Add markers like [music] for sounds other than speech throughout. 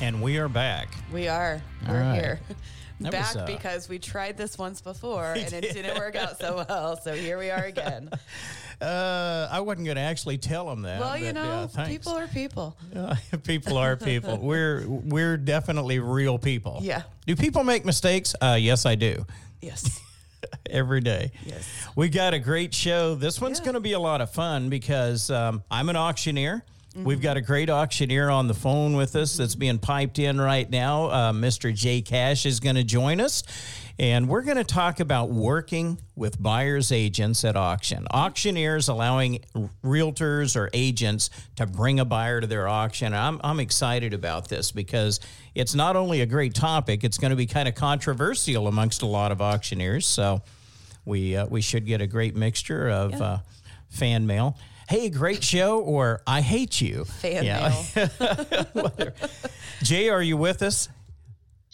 And we are back. We are. All We're right. here. [laughs] That Back was, uh, because we tried this once before [laughs] and it didn't work out so well. So here we are [laughs] again. Uh, I wasn't going to actually tell them that. Well, you know, yeah, people are people. people are people. We're we're definitely real people. Yeah. Do people make mistakes? Uh, yes, I do. Yes. Every day. Yes. We got a great show. This one's Yeah. going to be a lot of fun because um, I'm an auctioneer. Mm-hmm. We've got a great auctioneer on the phone with us that's being piped in right now. Uh, Mr. Jay Cash is going to join us. And we're going to talk about working with buyers agents at auction. Auctioneers allowing realtors or agents to bring a buyer to their auction. I'm, I'm excited about this because it's not only a great topic, it's going to be kind of controversial amongst a lot of auctioneers. So we uh, we should get a great mixture of Yeah. uh, fan mail. Hey, great show, or I hate you. Fan Yeah. mail. [laughs] Jay, are you with us?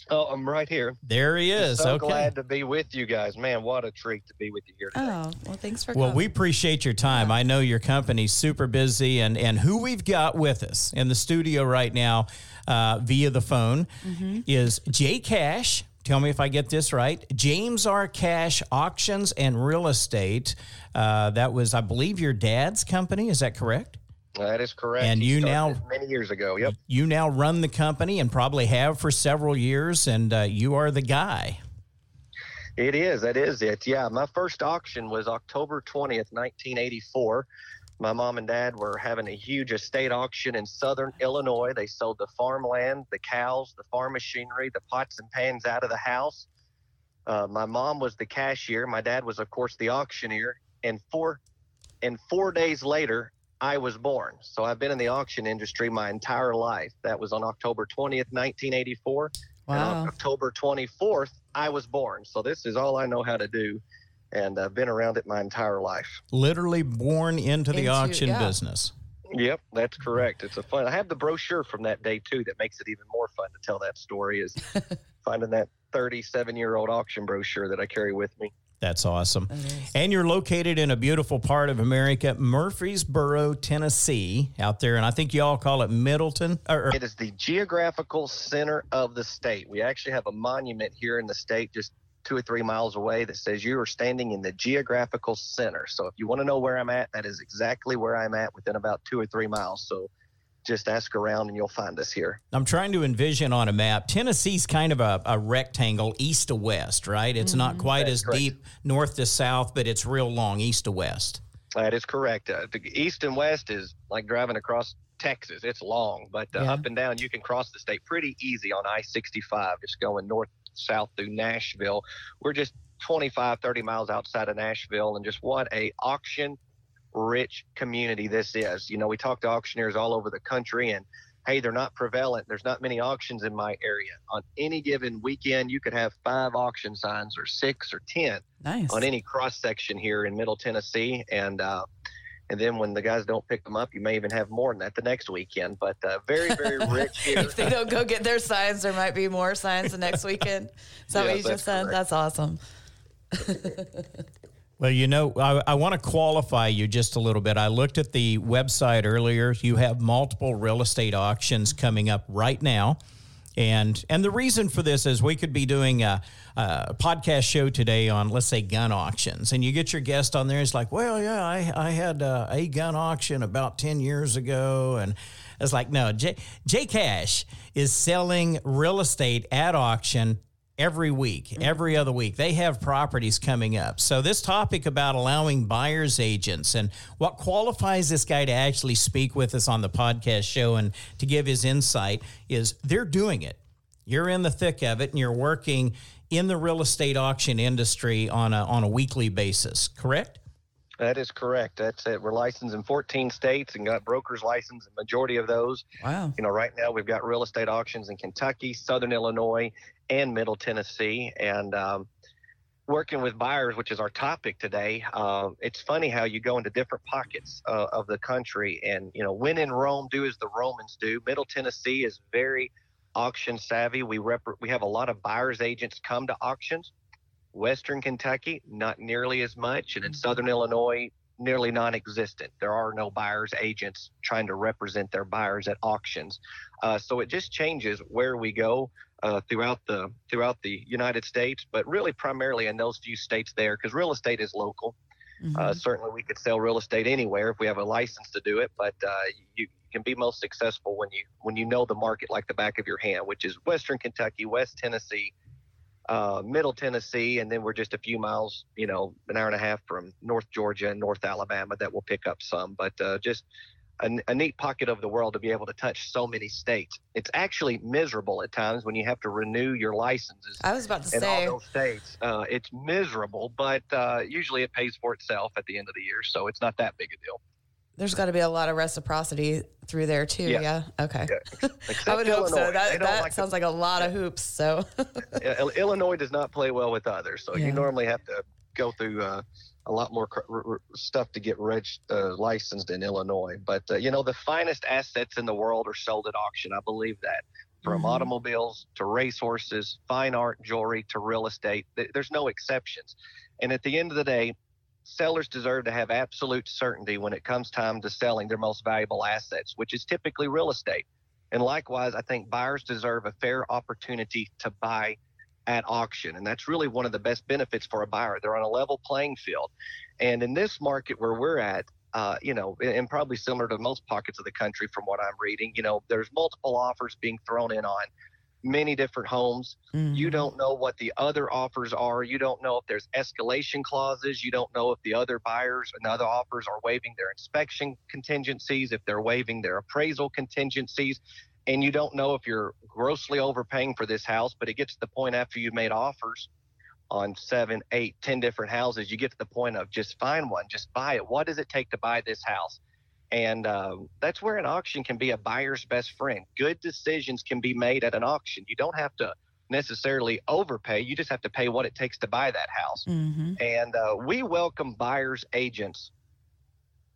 Oh, I'm right here. There he is. so okay. glad to be with you guys. Man, what a treat to be with you here today. Oh, well, thanks for coming. Well, coming. we appreciate your time. I know your company's super busy, and and who we've got with us in the studio right now uh, via the phone Mm-hmm. is Jay Cash. Tell me if I get this right. James R. Cash Auctions and Real Estate. Uh, that was, I believe, your dad's company. Is that correct? That is correct. And He you now many years ago. Yep. You now run the company and probably have for several years, and uh, you are the guy. It is. That is it. Yeah. My first auction was October 20th, 1984. My mom and dad were having a huge estate auction in southern Illinois. They sold the farmland, the cows, the farm machinery, the pots and pans out of the house. Uh, my mom was the cashier. My dad was, of course, the auctioneer. And four, and four days later, I was born. So I've been in the auction industry my entire life. That was on October 20th, 1984. And on Wow. October 24th, I was born. So this is all I know how to do. And I've been around it my entire life. Literally born into the Into- auction yeah. business. Yep, that's correct. It's a fun. I have the brochure from that day too. That makes it even more fun to tell that story. Is [laughs] finding that 37 year old auction brochure that I carry with me. That's awesome. That is. And you're located in a beautiful part of America, Murfreesboro, Tennessee, out there. And I think you all call it Middleton. Or, or- It is the geographical center of the state. We actually have a monument here in the state, just two or three miles away, that says you are standing in the geographical center. So if you want to know where I'm at, that is exactly where I'm at within about two or three miles. So just ask around and you'll find us here. I'm trying to envision on a map. Tennessee's kind of a, a rectangle east to west, right? It's not quite That's as correct. deep north to south, but it's real long east to west. That is correct. Uh, the east and west is like driving across Texas. It's long, but uh, Yeah. up and down you can cross the state pretty easy on I-65, just going north south through Nashville. We're just 25, 30 miles outside of Nashville, and just what a auction rich community this is. You know, we talk to auctioneers all over the country, and hey, they're not prevalent. There's not many auctions in my area. On any given weekend, you could have five auction signs, or six, or ten Nice. on any cross section here in Middle Tennessee, and uh, and then when the guys don't pick them up, you may even have more than that the next weekend. But uh, very very [laughs] rich here. if they don't go get their signs, there might be more signs the next weekend. Is that [laughs] Yes, what you that's just said? correct. That's awesome. [laughs] Well, you know, I, I want to qualify you just a little bit. I looked at the website earlier. You have multiple real estate auctions coming up right now. And and the reason for this is we could be doing a, a podcast show today on let's say gun auctions, and you get your guest on there. He's like, "Well, yeah, I I had uh, a gun auction about ten years ago," and it's like, no, J J Cash is selling real estate at auction every week, mm-hmm. every other week. They have properties coming up. So this topic about allowing buyers agents and what qualifies this guy to actually speak with us on the podcast show and to give his insight is they're doing it. You're in the thick of it and you're working in the real estate auction industry on a on a weekly basis, correct? That is correct. That's it. We're licensed in 14 states and got brokers licensed in majority of those. Wow. You know, right now we've got real estate auctions in Kentucky, Southern Illinois, and Middle Tennessee. And um, working with buyers, which is our topic today, uh, it's funny how you go into different pockets uh, of the country. And, you know, when in Rome, do as the Romans do. Middle Tennessee is very auction savvy. We, rep- we have a lot of buyers agents come to auctions. Western Kentucky, not nearly as much. And in Southern Illinois, nearly non existent. There are no buyers agents trying to represent their buyers at auctions. Uh, so it just changes where we go uh, throughout the throughout the United States, but really primarily in those few states there, because real estate is local. Mhm. Uh, certainly, we could sell real estate anywhere if we have a license to do it, but uh, you can be most successful when you when you know the market like the back of your hand, which is Western Kentucky, West Tennessee, uh, Middle Tennessee, and then we're just a few miles, you know, an hour and a half from North Georgia and North Alabama that will pick up some, but uh, just a, a neat pocket of the world to be able to touch so many states. It's actually miserable at times when you have to renew your licenses I was about to in say. all those states. Uh, it's miserable, but uh, usually it pays for itself at the end of the year, so it's not that big a deal. There's got to be a lot of reciprocity through there too. Yeah. Yeah. Okay. Yeah, [laughs] I would hope so. Illinois. That, that like sounds like a lot of hoops. So Yeah, Illinois does not play well with others, so Yeah. you normally have to go through uh, a lot more cr- stuff to get reg- uh, licensed in Illinois. But uh, you know, the finest assets in the world are sold at auction. I believe that. From Mhm. automobiles to racehorses, fine art, jewelry to real estate, th- there's no exceptions. And at the end of the day, sellers deserve to have absolute certainty when it comes time to selling their most valuable assets, which is typically real estate. And likewise, I think buyers deserve a fair opportunity to buy at auction. And that's really one of the best benefits for a buyer. They're on a level playing field. And in this market where we're at, uh, you know, and- probably similar to most pockets of the country from what I'm reading, you know, there's multiple offers being thrown in on many different homes. You Mhm. don't know what the other offers are. You don't know if there's escalation clauses. You don't know if the other buyers and other offers are waiving their inspection contingencies, if they're waiving their appraisal contingencies. And you don't know if you're grossly overpaying for this house, but it gets to the point after you've made offers on seven, eight, ten different houses, you get to the point of just find one, just buy it. What does it take to buy this house? And um, that's where an auction can be a buyer's best friend. Good decisions can be made at an auction. You don't have to necessarily overpay. You just have to pay what it takes to buy that house. Mhm. And uh, we welcome buyers agents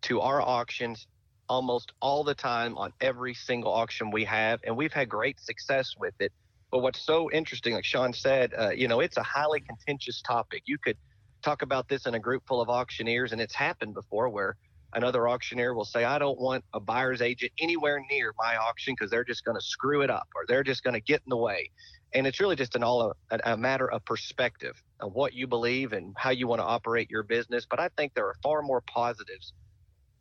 to our auctions almost all the time on every single auction we have, and we've had great success with it. But what's so interesting, like Sean said, uh, you know, it's a highly contentious topic. You could talk about this in a group full of auctioneers, and it's happened before where another auctioneer will say, I don't want a buyer's agent anywhere near my auction because they're just going to screw it up or they're just going to get in the way. And it's really just an all a, a matter of perspective of what you believe and how you want to operate your business. But I think there are far more positives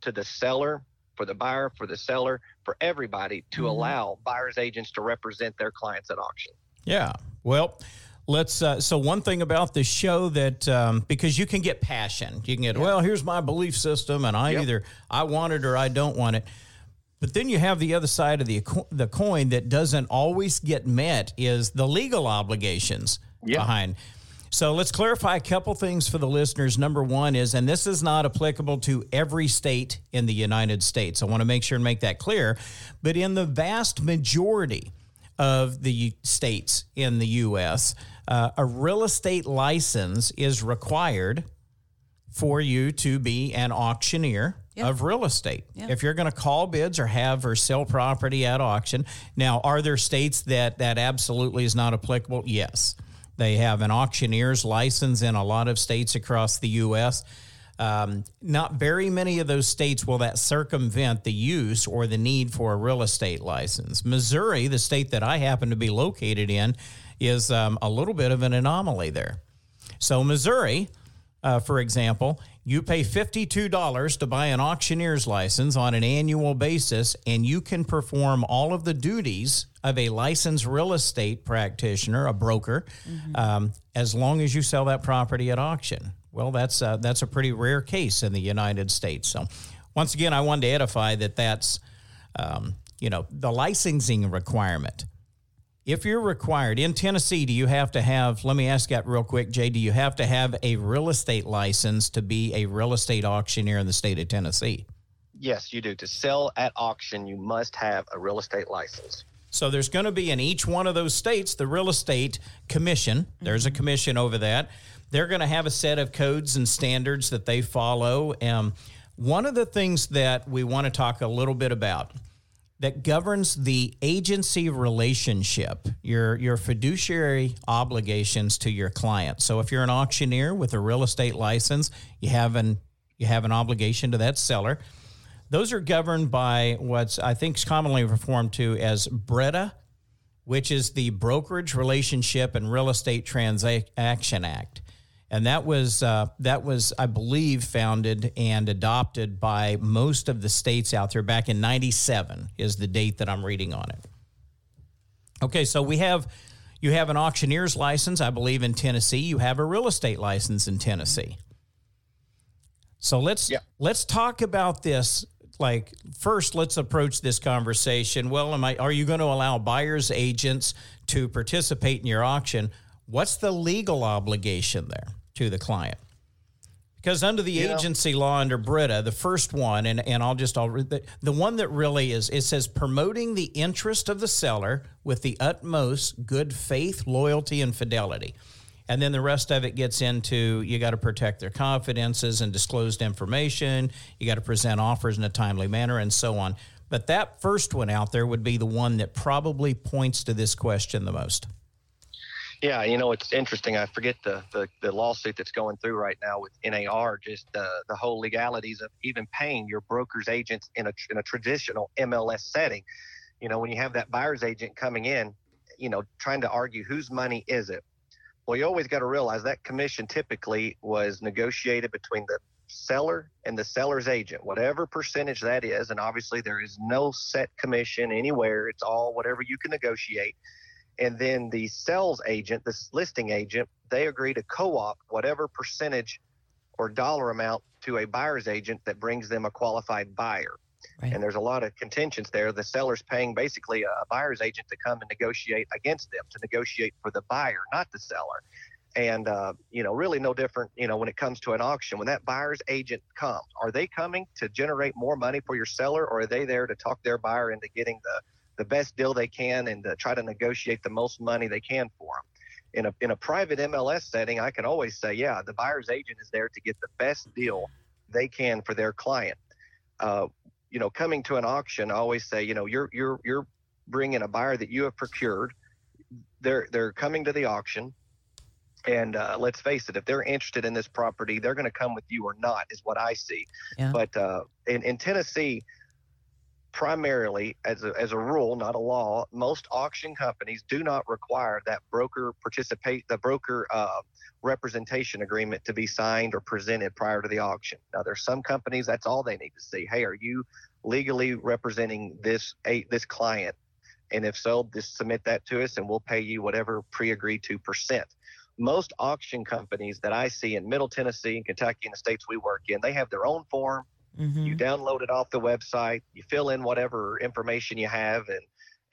to the seller, for the buyer, for the seller, for everybody to Mhm. allow buyers agents to represent their clients at auction. Yeah. Well, let's. Uh, so one thing about this show that um, because you can get passion, you can get well. Here's my belief system, and I Yep. either I want it or I don't want it. But then you have the other side of the the coin that doesn't always get met is the legal obligations Yeah. behind. So let's clarify a couple things for the listeners. Number one is, and this is not applicable to every state in the United States. I want to make sure and make that clear. But in the vast majority of the states in the U.S., uh, a real estate license is required for you to be an auctioneer Yeah. of real estate. Yeah. If you're going to call bids or have or sell property at auction. Now, are there states that that absolutely is not applicable? Yes. They have an auctioneer's license in a lot of states across the U.S. Um, not very many of those states will that circumvent the use or the need for a real estate license. Missouri, the state that I happen to be located in, is um, a little bit of an anomaly there. So, Missouri, uh, for example, you pay $52 to buy an auctioneer's license on an annual basis, and you can perform all of the duties of a licensed real estate practitioner, a broker, um, as long as you sell that property at auction. Well, that's, uh, that's a pretty rare case in the United States. So, once again, I wanted to edify that that's, um, you know, the licensing requirement if you're required in Tennessee, do you have to have, let me ask that real quick, Jay, do you have to have a real estate license to be a real estate auctioneer in the state of Tennessee? Yes, you do. To sell at auction, you must have a real estate license. So there's going to be in each one of those states the real estate commission. There's a commission over that. They're going to have a set of codes and standards that they follow. Um, one of the things that we want to talk a little bit about that governs the agency relationship, your your fiduciary obligations to your client. So if you're an auctioneer with a real estate license, you have an you have an obligation to that seller. Those are governed by what's I think is commonly referred to as BRETA, which is the Brokerage Relationship and Real Estate Transaction Act and that was uh, that was I believe founded and adopted by most of the states out there back in '97 is the date that I'm reading on it. Okay, so we have you have an auctioneer's license, I believe, in Tennessee. You have a real estate license in Tennessee. So let's yeah. let's talk about this. Like first, let's approach this conversation. Well, am I? Are you going to allow buyers agents to participate in your auction? What's the legal obligation there to the client? Because under the you agency law under BRETA, the first one, and, and I'll just, I'll read the, the one that really is, it says promoting the interest of the seller with the utmost good faith, loyalty, and fidelity. And then the rest of it gets into you got to protect their confidences and disclosed information. You got to present offers in a timely manner and so on. But that first one out there would be the one that probably points to this question the most. Yeah, you know, it's interesting. I forget the, the, the lawsuit that's going through right now with NAR, just the, the whole legalities of even paying your broker's agents in a, in a traditional MLS setting. You know, when you have that buyer's agent coming in, you know, trying to argue whose money is it? Well, you always got to realize that commission typically was negotiated between the seller and the seller's agent, whatever percentage that is. And obviously, there is no set commission anywhere. It's all whatever you can negotiate and then the sales agent, this listing agent, they agree to co-op whatever percentage or dollar amount to a buyer's agent that brings them a qualified buyer. Right. And there's a lot of contentions there. The seller's paying basically a buyer's agent to come and negotiate against them, to negotiate for the buyer, not the seller. And, uh, you know, really no different, you know, when it comes to an auction. When that buyer's agent comes, are they coming to generate more money for your seller or are they there to talk their buyer into getting the the best deal they can and to try to negotiate the most money they can for them. In a, in a private MLS setting, I can always say, yeah, the buyer's agent is there to get the best deal they can for their client. Uh, you know, coming to an auction, I always say, you know, you're you're you're bringing a buyer that you have procured. They're they're coming to the auction, and uh, let's face it, if they're interested in this property, they're going to come with you or not, is what I see. Yeah. But uh, in in Tennessee, primarily, as a, as a rule, not a law, most auction companies do not require that broker participate, the broker uh, representation agreement to be signed or presented prior to the auction. Now, there's some companies that's all they need to see. Hey, are you legally representing this a, this client? And if so, just submit that to us, and we'll pay you whatever pre-agreed to percent. Most auction companies that I see in Middle Tennessee and Kentucky and the states we work in, they have their own form Mm-hmm. You download it off the website. You fill in whatever information you have, and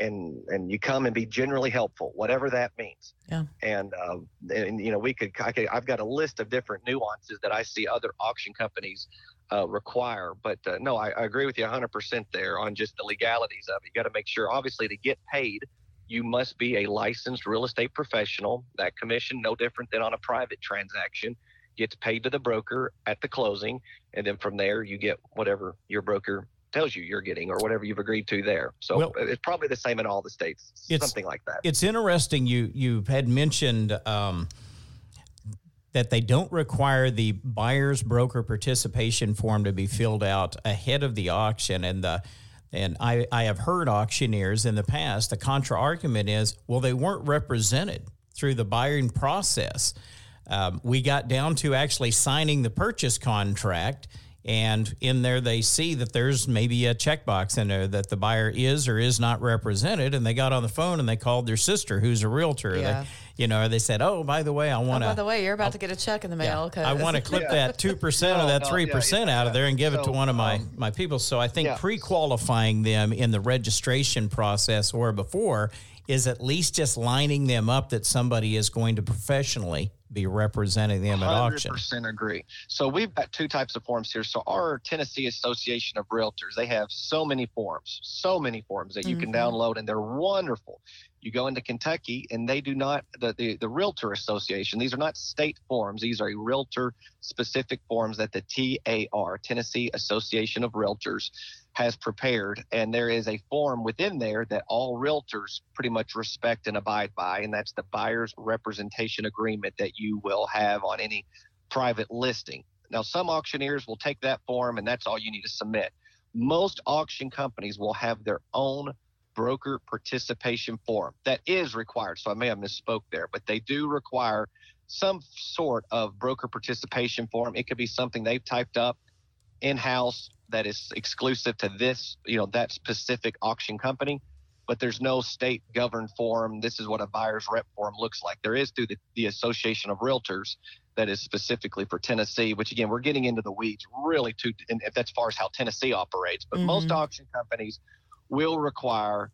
and and you come and be generally helpful, whatever that means. Yeah. And um, and you know we could, I could I've got a list of different nuances that I see other auction companies uh, require. But uh, no, I, I agree with you 100% there on just the legalities of it. You got to make sure, obviously, to get paid, you must be a licensed real estate professional. That commission no different than on a private transaction gets paid to the broker at the closing, and then from there you get whatever your broker tells you you're getting or whatever you've agreed to there. So well, it's probably the same in all the states, something like that. It's interesting. You you had mentioned. Um, that they don't require the buyer's broker participation form to be filled out ahead of the auction and the and I, I have heard auctioneers in the past the contra argument is well they weren't represented through the buying process um, we got down to actually signing the purchase contract. And in there, they see that there's maybe a checkbox in there that the buyer is or is not represented. And they got on the phone and they called their sister, who's a realtor. Yeah. They, you know, they said, "Oh, by the way, I want to." Oh, by the way, you're about I'll, to get a check in the mail. Yeah, I want to [laughs] clip yeah. that two percent or that three percent yeah, out of there and give so, it to one of my um, my people. So I think pre-qualifying them in the registration process or before is at least just lining them up that somebody is going to professionally be representing them at auction. 100% agree. So we've got two types of forms here. So our Tennessee Association of Realtors, they have so many forms, so many forms that you can mm-hmm. download, and they're wonderful. You go into Kentucky, and they do not the, the the Realtor Association. These are not state forms. These are realtor specific forms that the TAR, Tennessee Association of Realtors, has prepared. And there is a form within there that all realtors pretty much respect and abide by, and that's the buyer's representation agreement that you will have on any private listing. Now, some auctioneers will take that form, and that's all you need to submit. Most auction companies will have their own broker participation form that is required. So I may have misspoke there, but they do require some sort of broker participation form. It could be something they've typed up in house that is exclusive to this, you know, that specific auction company. But there's no state governed form. This is what a buyer's rep form looks like. There is through the, the Association of Realtors that is specifically for Tennessee, which again, we're getting into the weeds really too, and if that's far as how Tennessee operates. But most mm-hmm. auction companies will require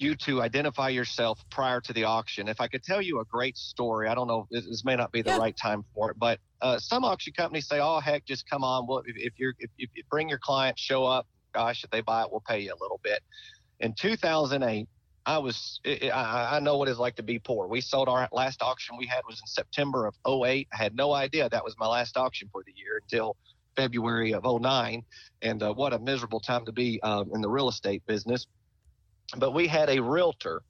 you to identify yourself prior to the auction. If I could tell you a great story, I don't know, this, this may not be the Yeah. right time for it, but uh, some auction companies say, "Oh heck, just come on. Well, if, if you're if, if you bring your client, show up. Gosh, if they buy it, we'll pay you a little bit." In 2008, I was I, I I know what it's like to be poor. We sold our last auction we had was in September of 08. I had no idea that was my last auction for the year until February of 09. And uh, what a miserable time to be um, in the real estate business. But we had a realtor,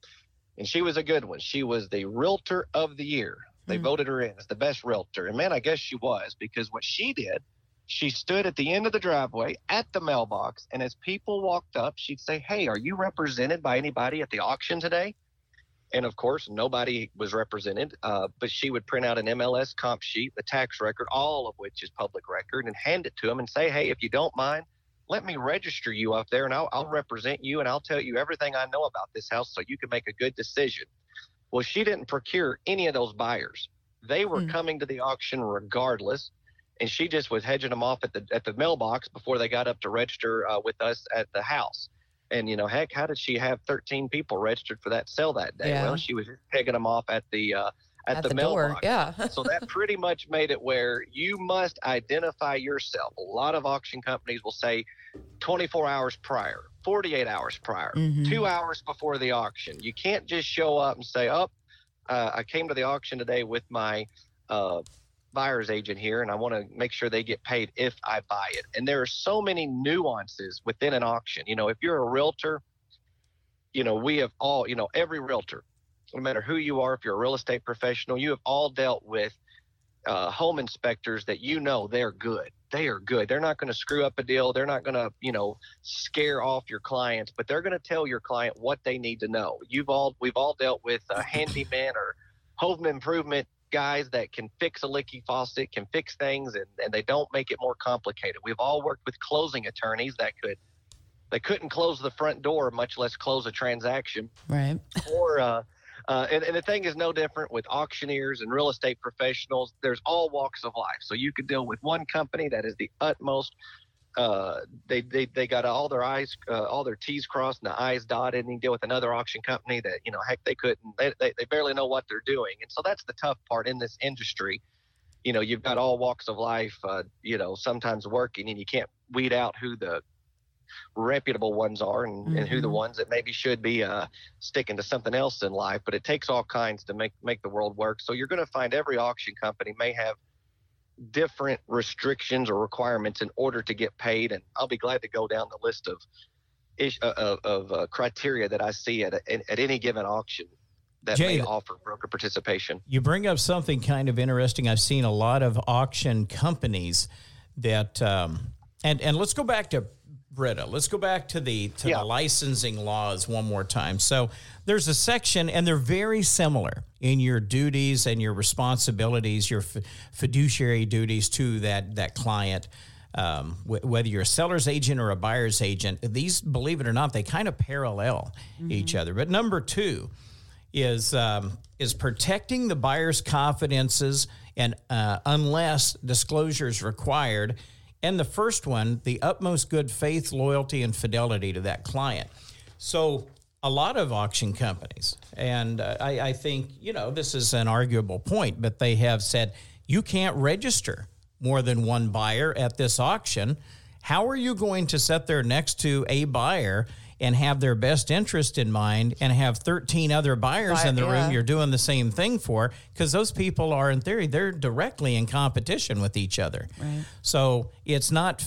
and she was a good one. She was the realtor of the year. They Hmm. voted her in as the best realtor. And man, I guess she was because what she did, she stood at the end of the driveway at the mailbox. And as people walked up, she'd say, Hey, are you represented by anybody at the auction today? And of course, nobody was represented, uh, but she would print out an MLS comp sheet, the tax record, all of which is public record, and hand it to them and say, Hey, if you don't mind, let me register you up there and I'll, I'll represent you and I'll tell you everything I know about this house so you can make a good decision. Well, she didn't procure any of those buyers. They were Mm. coming to the auction regardless. And she just was hedging them off at the at the mailbox before they got up to register uh, with us at the house. And you know, heck, how did she have 13 people registered for that sale that day? Yeah. Well, she was pegging them off at the uh, at, At the, the mailbox door. Yeah. [laughs] so that pretty much made it where you must identify yourself. A lot of auction companies will say 24 hours prior, 48 hours prior, Mhm. two hours before the auction. You can't just show up and say, "Oh, uh, I came to the auction today with my uh, buyer's agent here, and I want to make sure they get paid if I buy it." And there are so many nuances within an auction. You know, if you're a realtor, you know, we have all, you know, every realtor, no matter who you are, if you're a real estate professional, you have all dealt with uh, home inspectors that you know they're good. They are good. They're not going to screw up a deal. They're not going to, you know, scare off your clients, but they're going to tell your client what they need to know. You've all, we've all dealt with uh, handyman or home improvement guys that can fix a leaky faucet, can fix things, and, and they don't make it more complicated. We've all worked with closing attorneys that could, they couldn't close the front door, much less close a transaction Right. or uh, uh, and, and the thing is no different with auctioneers and real estate professionals. There's all walks of life. So you could deal with one company that is the utmost. Uh, they, they they got all their I's, uh, all their T's crossed and the I's dotted, and you deal with another auction company that you know, heck, they couldn't. They, they they barely know what they're doing, and so that's the tough part in this industry. You know, you've got all walks of life. Uh, you know, sometimes working, and you can't weed out who the reputable ones are and, and who the Mhm. ones that maybe should be uh, sticking to something else in life. But it takes all kinds to make make the world work. So you're going to find every auction company may have different restrictions or requirements in order to get paid. And I'll be glad to go down the list of uh, of, of uh, criteria that I see at, a, at any given auction that Jay, may offer broker participation. You bring up something kind of interesting. I've seen a lot of auction companies that, um, and and let's go back to BRETA. Let's go back to the to Yeah. the licensing laws one more time. So there's a section, and they're very similar in your duties and your responsibilities, your f- fiduciary duties to that that client. Um, wh- whether you're a seller's agent or a buyer's agent, these, believe it or not, they kind of parallel each other. But number two, is um, is protecting the buyer's confidences and uh, unless disclosure is required. And the first one, the utmost good faith, loyalty, and fidelity to that client. So a lot of auction companies, and uh, I, I think you know this is an arguable point, but they have said you can't register more than one buyer at this auction. How are you going to sit there next to a buyer and have their best interest in mind and have 13 other buyers Buy- in the yeah. room you're doing the same thing for? Because those people are, in theory, they're directly in competition with each other. Right. So it's not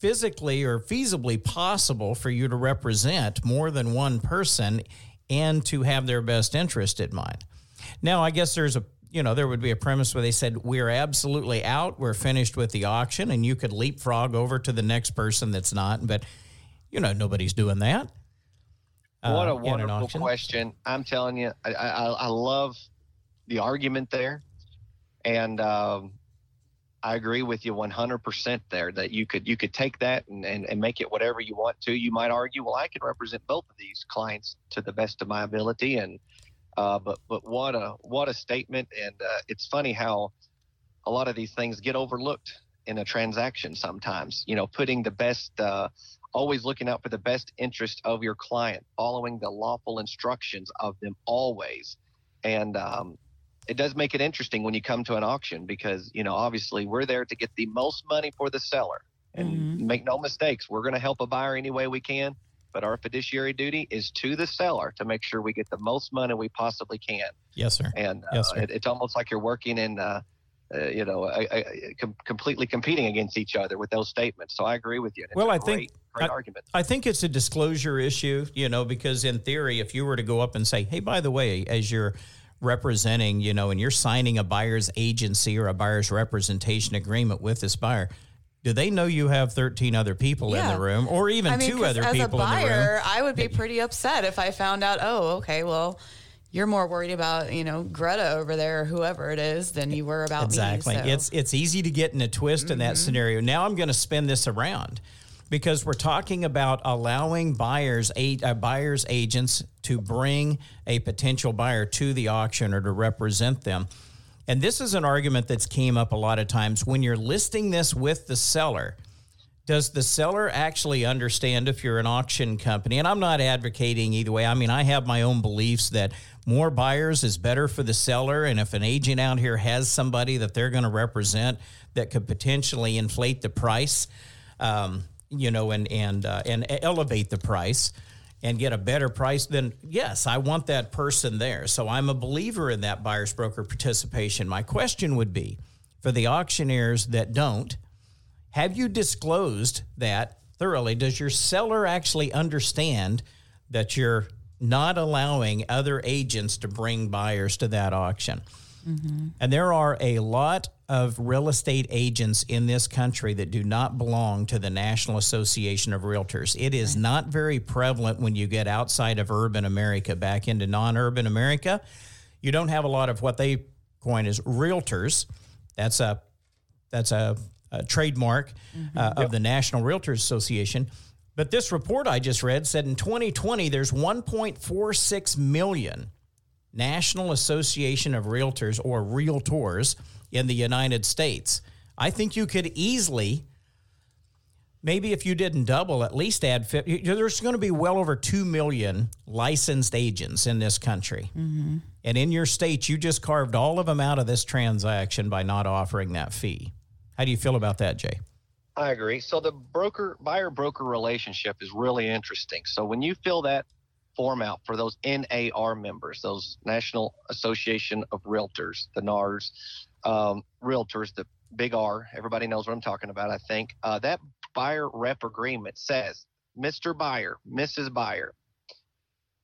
physically or feasibly possible for you to represent more than one person and to have their best interest in mind. Now, I guess there's a you know there would be a premise where they said we're absolutely out, we're finished with the auction, and you could leapfrog over to the next person that's not. But you know nobody's doing that. What uh, a in wonderful question. I'm telling you, I, I, I love the argument there. And um, I agree with you 100% there that you could you could take that and, and, and make it whatever you want to. You might argue, well, I can represent both of these clients to the best of my ability. And uh, but but what a what a statement. And uh, it's funny how a lot of these things get overlooked in a transaction sometimes. You know, putting the best uh, always looking out for the best interest of your client, following the lawful instructions of them always. And um, it does make it interesting when you come to an auction because, you know, obviously we're there to get the most money for the seller. And make no mistakes, we're going to help a buyer any way we can. But our fiduciary duty is to the seller to make sure we get the most money we possibly can. Yes, sir. And uh, Yes, sir. it, it's almost like you're working in, uh, uh, you know, com- completely competing against each other with those statements. So I agree with you. It's Well, a I great, think- great I- argument. I think it's a disclosure issue, you know, because in theory, if you were to go up and say, hey, by the way, as you're representing, you know, and you're signing a buyer's agency or a buyer's representation agreement with this buyer, do they know you have 13 other people in the room or even I mean, two 'cause other as people a in the room? buyer, I would be pretty upset if I found out, oh, okay, well, you're more worried about, you know, Greta over there or whoever it is than you were about Exactly. me. so- It's it's easy to get in a twist in that scenario. Now I'm going to spin this around because we're talking about allowing buyers a, uh, buyers agents to bring a potential buyer to the auction or to represent them. And this is an argument that's came up a lot of times when you're listing this with the seller. Does the seller actually understand if you're an auction company? And I'm not advocating either way. I mean, I have my own beliefs that more buyers is better for the seller. And if an agent out here has somebody that they're going to represent that could potentially inflate the price, um, you know, and and uh, and elevate the price and get a better price, then yes, I want that person there. So I'm a believer in that buyer's broker participation. My question would be for the auctioneers that don't, have you disclosed that thoroughly? Does your seller actually understand that you're not allowing other agents to bring buyers to that auction? And there are a lot of real estate agents in this country that do not belong to the National Association of Realtors. It is not very prevalent when you get outside of urban America back into non urban America. You don't have a lot of what they coin as realtors. That's a that's a, a trademark uh, of the National Realtors Association. But this report I just read said in 2020 there's 1.46 million National Association of Realtors or Realtors in the United States. I think you could easily, maybe if you didn't double, at least add 50. There's going to be well over 2 million licensed agents in this country. Mm-hmm. And in your state, you just carved all of them out of this transaction by not offering that fee. How do you feel about that, Jay? I agree. So the broker buyer broker relationship is really interesting. So when you fill that form out for those NAR members, those National Association of Realtors, the NARS, um, realtors, the big R, everybody knows what I'm talking about, I think. Uh, that buyer rep agreement says, Mr. Buyer, Mrs. Buyer,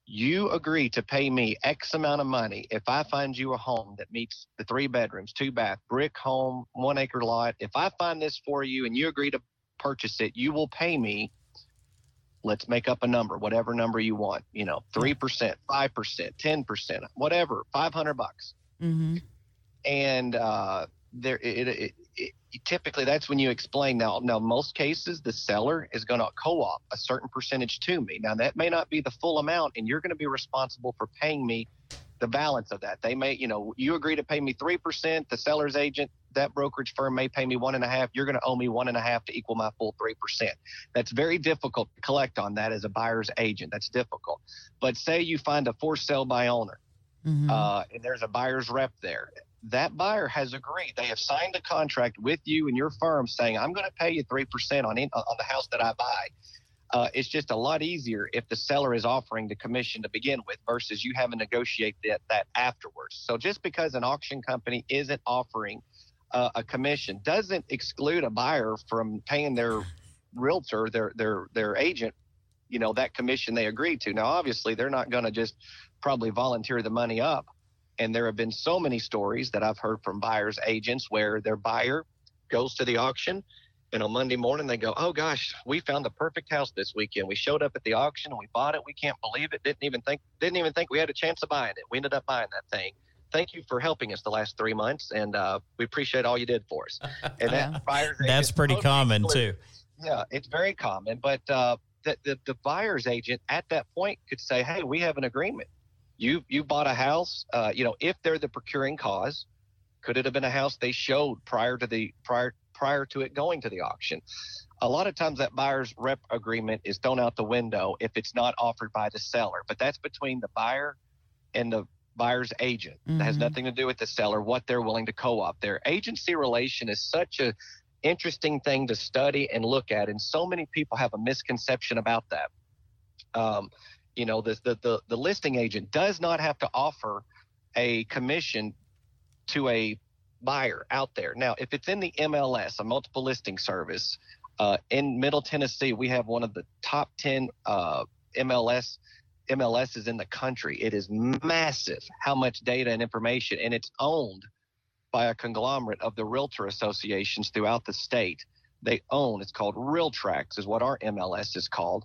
you agree to pay me X amount of money if I find you a home that meets the three bedrooms, two bath, brick home, one acre lot. If I find this for you and you agree to purchase it, you will pay me. Let's make up a number, whatever number you want. You know, three percent, five percent, ten percent, whatever, five hundred bucks. Mhm. And uh, there, it, it, it, typically that's when you explain. Now, now most cases the seller is going to co-op a certain percentage to me. Now that may not be the full amount, and you're going to be responsible for paying me the balance of that. They may, you know, you agree to pay me three percent. The seller's agent, that brokerage firm may pay me one and a half. You're going to owe me one and a half to equal my full three percent. That's very difficult to collect on that as a buyer's agent. That's difficult. But say you find a for sale by owner, Mhm. uh, and there's a buyer's rep there. That buyer has agreed. They have signed a contract with you and your firm saying, "I'm going to pay you three percent on in, on the house that I buy." Uh, it's just a lot easier if the seller is offering the commission to begin with versus you having to negotiate that, that afterwards. So just because an auction company isn't offering uh, a commission doesn't exclude a buyer from paying their realtor, their their their agent, you know, that commission they agreed to. Now, obviously, they're not going to just probably volunteer the money up. And there have been so many stories that I've heard from buyers agents where their buyer goes to the auction and on Monday morning they go, "Oh gosh, we found the perfect house this weekend. We showed up at the auction and we bought it. We can't believe it. Didn't even think didn't even think we had a chance of buying it. We ended up buying that thing. Thank you for helping us the last three months, and uh, we appreciate all you did for us." [laughs] And that buyer's That's agent pretty totally common excludes- too. yeah, it's very common, but uh, the, the the buyer's agent at that point could say, "Hey, we have an agreement. You you bought a house. Uh, you know, if they're the procuring cause, could it have been a house they showed prior to the prior prior to it going to the auction? A lot of times that buyer's rep agreement is thrown out the window if it's not offered by the seller, but that's between the buyer and the buyer's agent. That has Mhm. nothing to do with the seller, what they're willing to co-op. Their agency relation is such a interesting thing to study and look at, and so many people have a misconception about that. Um, you know, the, the the the listing agent does not have to offer a commission to a buyer out there. Now, if it's in the MLS, a multiple listing service, uh, in Middle Tennessee, we have one of the top ten uh, MLS MLS is in the country. It is massive how much data and information, and it's owned by a conglomerate of the realtor associations throughout the state. They own, it's called RealTracs, is what our MLS is called.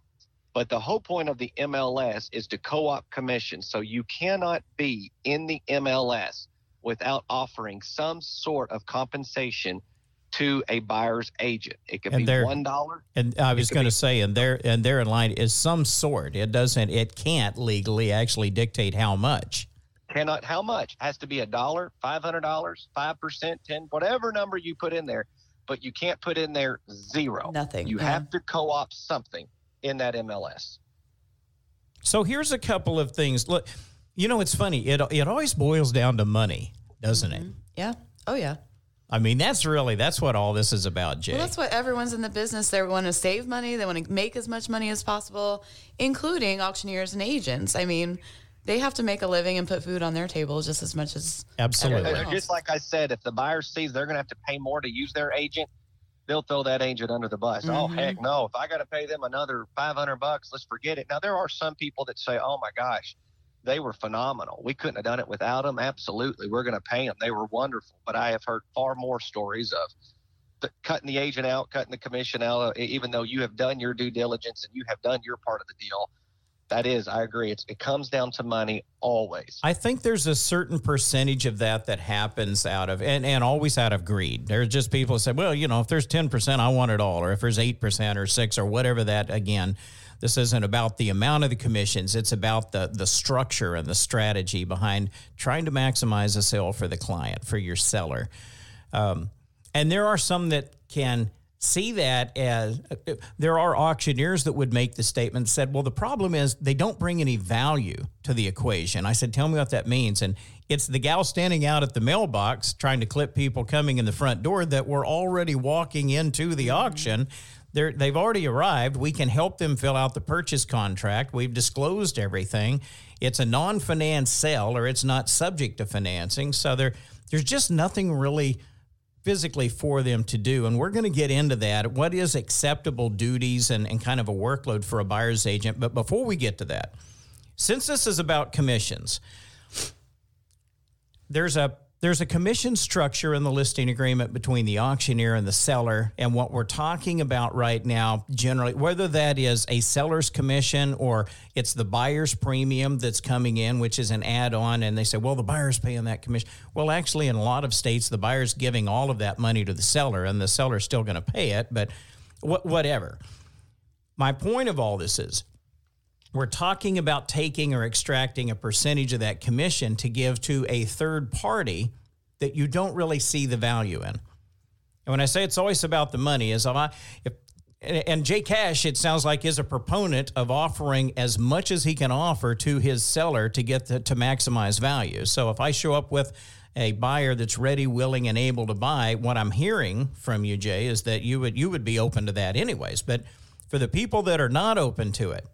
But the whole point of the MLS is to co op commission. So you cannot be in the MLS without offering some sort of compensation to a buyer's agent. It could And be they're- $1. And I was going to be- say, and there and there in line is some sort. It doesn't. It can't legally actually dictate how much. cannot how much has to be a dollar five hundred dollars five percent ten whatever number you put in there but you can't put in there zero Nothing. you yeah. have to co-op something in that mls So here's a couple of things. Look, you know, it's funny. It it always boils down to money, doesn't it? Mm-hmm. Yeah. Oh yeah. I mean, that's really that's what all this is about, Jay. Well, that's what everyone's in the business. They want to save money. They want to make as much money as possible, including auctioneers and agents. I mean, they have to make a living and put food on their table just as much as Absolutely. else. just like i said if the buyer sees they're going to have to pay more to use their agent they'll throw that agent under the bus. Oh Mhm. heck no. If i got to pay them another 500 bucks let's forget it. Now there are some people that say oh my gosh they were phenomenal. We couldn't have done it without them absolutely. We're going to pay them they were wonderful. But i have heard far more stories of the, cutting the agent out cutting the commission out uh, even though you have done your due diligence and you have done your part of the deal that is i agree it's, it comes down to money always I think there's a certain percentage of that that happens out of and, and always out of greed. There's just people say, well, you know, if there's 10%, I want it all. Or if there's 8% or 6 or whatever that again, this isn't about the amount of the commissions. It's about the the structure and the strategy behind trying to maximize a sale for the client, for your seller. Um, and there are some that can see that as there are auctioneers that would make the statement said, well, the problem is they don't bring any value to the equation. I said, tell me what that means. And it's the gal standing out at the mailbox trying to clip people coming in the front door that were already walking into the mm-hmm. auction. They're, they've already arrived. We can help them fill out the purchase contract. We've disclosed everything. It's a non-finance sale, or it's not subject to financing. So there, there's just nothing really physically for them to do. And we're going to get into that. What is acceptable duties and, and kind of a workload for a buyer's agent? But before we get to that, since this is about commissions, there's a there's a commission structure in the listing agreement between the auctioneer and the seller. And what we're talking about right now, generally, whether that is a seller's commission or it's the buyer's premium that's coming in, which is an add on, and they say, well, the buyer's paying that commission. Well, actually, in a lot of states, the buyer's giving all of that money to the seller, and the seller's still going to pay it, but wh- whatever. My point of all this is we're talking about taking or extracting a percentage of that commission to give to a third party that you don't really see the value in. And when I say it's always about the money, is I if and Jay Cash, it sounds like, is a proponent of offering as much as he can offer to his seller to get the, to maximize value. So if I show up with a buyer that's ready, willing, and able to buy, what I'm hearing from you, Jay, is that you would you would be open to that anyways. But for the people that are not open to it,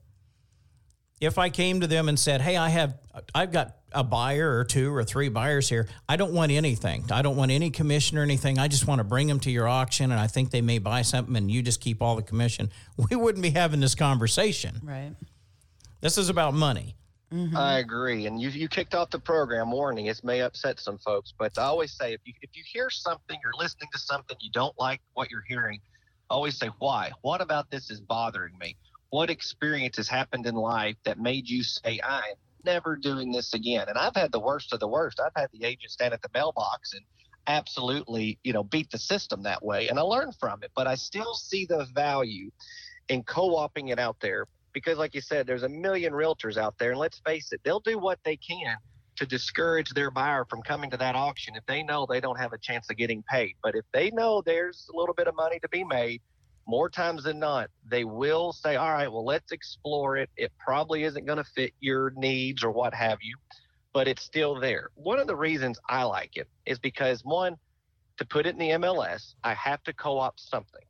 if I came to them and said, "Hey, I have I've got a buyer or two or three buyers here. I don't want anything. I don't want any commission or anything. I just want to bring them to your auction and I think they may buy something and you just keep all the commission." [laughs] We wouldn't be having this conversation. Right. This is about money. Mm-hmm. I agree. And you you kicked off the program warning. It may upset some folks, but I always say if you if you hear something, you're listening to something, you don't like what you're hearing, always say why. What about this is bothering me? What experience has happened in life that made you say I'm never doing this again? And I've had the worst of the worst. I've had the agent stand at the mailbox and absolutely, you know, beat the system that way. And I learned from it, but I still see the value in co-opting it out there because like you said there's a million realtors out there and let's face it they'll do what they can to discourage their buyer from coming to that auction if they know they don't have a chance of getting paid but if they know there's a little bit of money to be made more times than not they will say all right well let's explore it. It probably isn't going to fit your needs or what have you but it's still there. One of the reasons i like it is because one to put it in the mls i have to co-op something.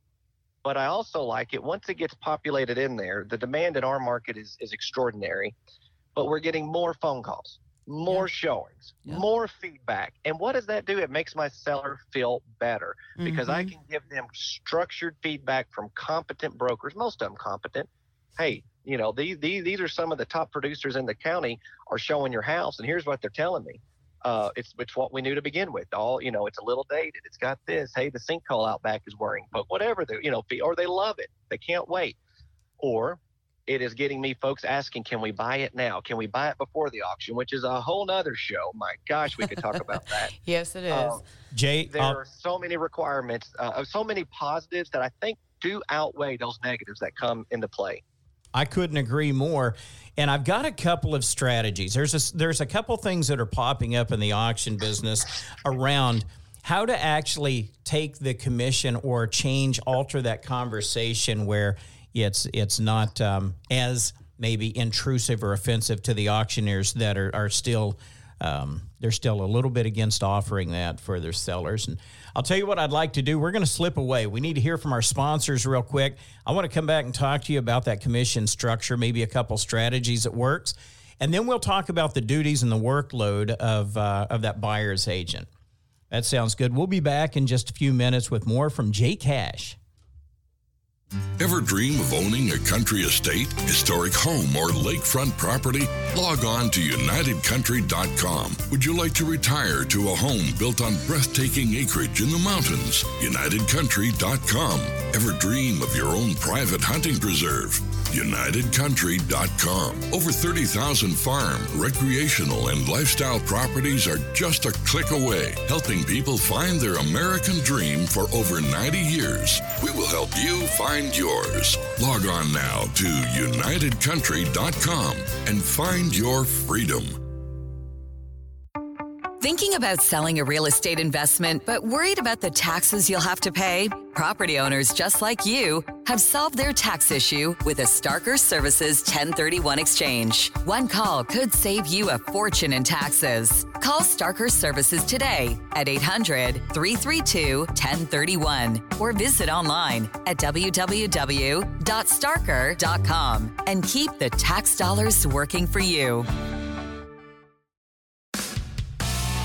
But I also like it once it gets populated in there. The demand in our market is is extraordinary, but we're getting more phone calls, more yeah. showings, yeah. more feedback. And what does that do? It makes my seller feel better because mm-hmm. I can give them structured feedback from competent brokers, most of them competent. Hey, you know, these, these these are some of the top producers in the county are showing your house, and here's what they're telling me uh, it's it's what we knew to begin with. All you know, it's a little dated. It's got this. Hey, the sinkhole out back is worrying, but whatever the you know, or they love it. They can't wait. Or it is getting me folks asking, can we buy it now? Can we buy it before the auction? Which is a whole nother show. My gosh, we could talk about that. [laughs] yes, it is. Um, Jay, there are so many requirements, uh, so many positives that I think do outweigh those negatives that come into play. I couldn't agree more. And I've got a couple of strategies. There's a, there's a couple things that are popping up in the auction business around how to actually take the commission or change, alter that conversation where it's it's not um, as maybe intrusive or offensive to the auctioneers that are, are still um, they're still a little bit against offering that for their sellers. And I'll tell you what I'd like to do. We're going to slip away. We need to hear from our sponsors real quick. I want to come back and talk to you about that commission structure, maybe a couple strategies that works, and then we'll talk about the duties and the workload of uh, of that buyer's agent. That sounds good. We'll be back in just a few minutes with more from Jay Cash. Ever dream of owning a country estate, historic home, or lakefront property? Log on to UnitedCountry.com. Would you like to retire to a home built on breathtaking acreage in the mountains? UnitedCountry.com. Ever dream of your own private hunting preserve? UnitedCountry.com. Over 30,000 farm, recreational, and lifestyle properties are just a click away, helping people find their American dream for over 90 years. We will help you find yours. Log on now to UnitedCountry.com and find your freedom. Thinking about selling a real estate investment, but worried about the taxes you'll have to pay? Property owners just like you have solved their tax issue with a Starker Services 1031 exchange. One call could save you a fortune in taxes. Call Starker Services today at 800 332 1031 or visit online at www.starker.com and keep the tax dollars working for you.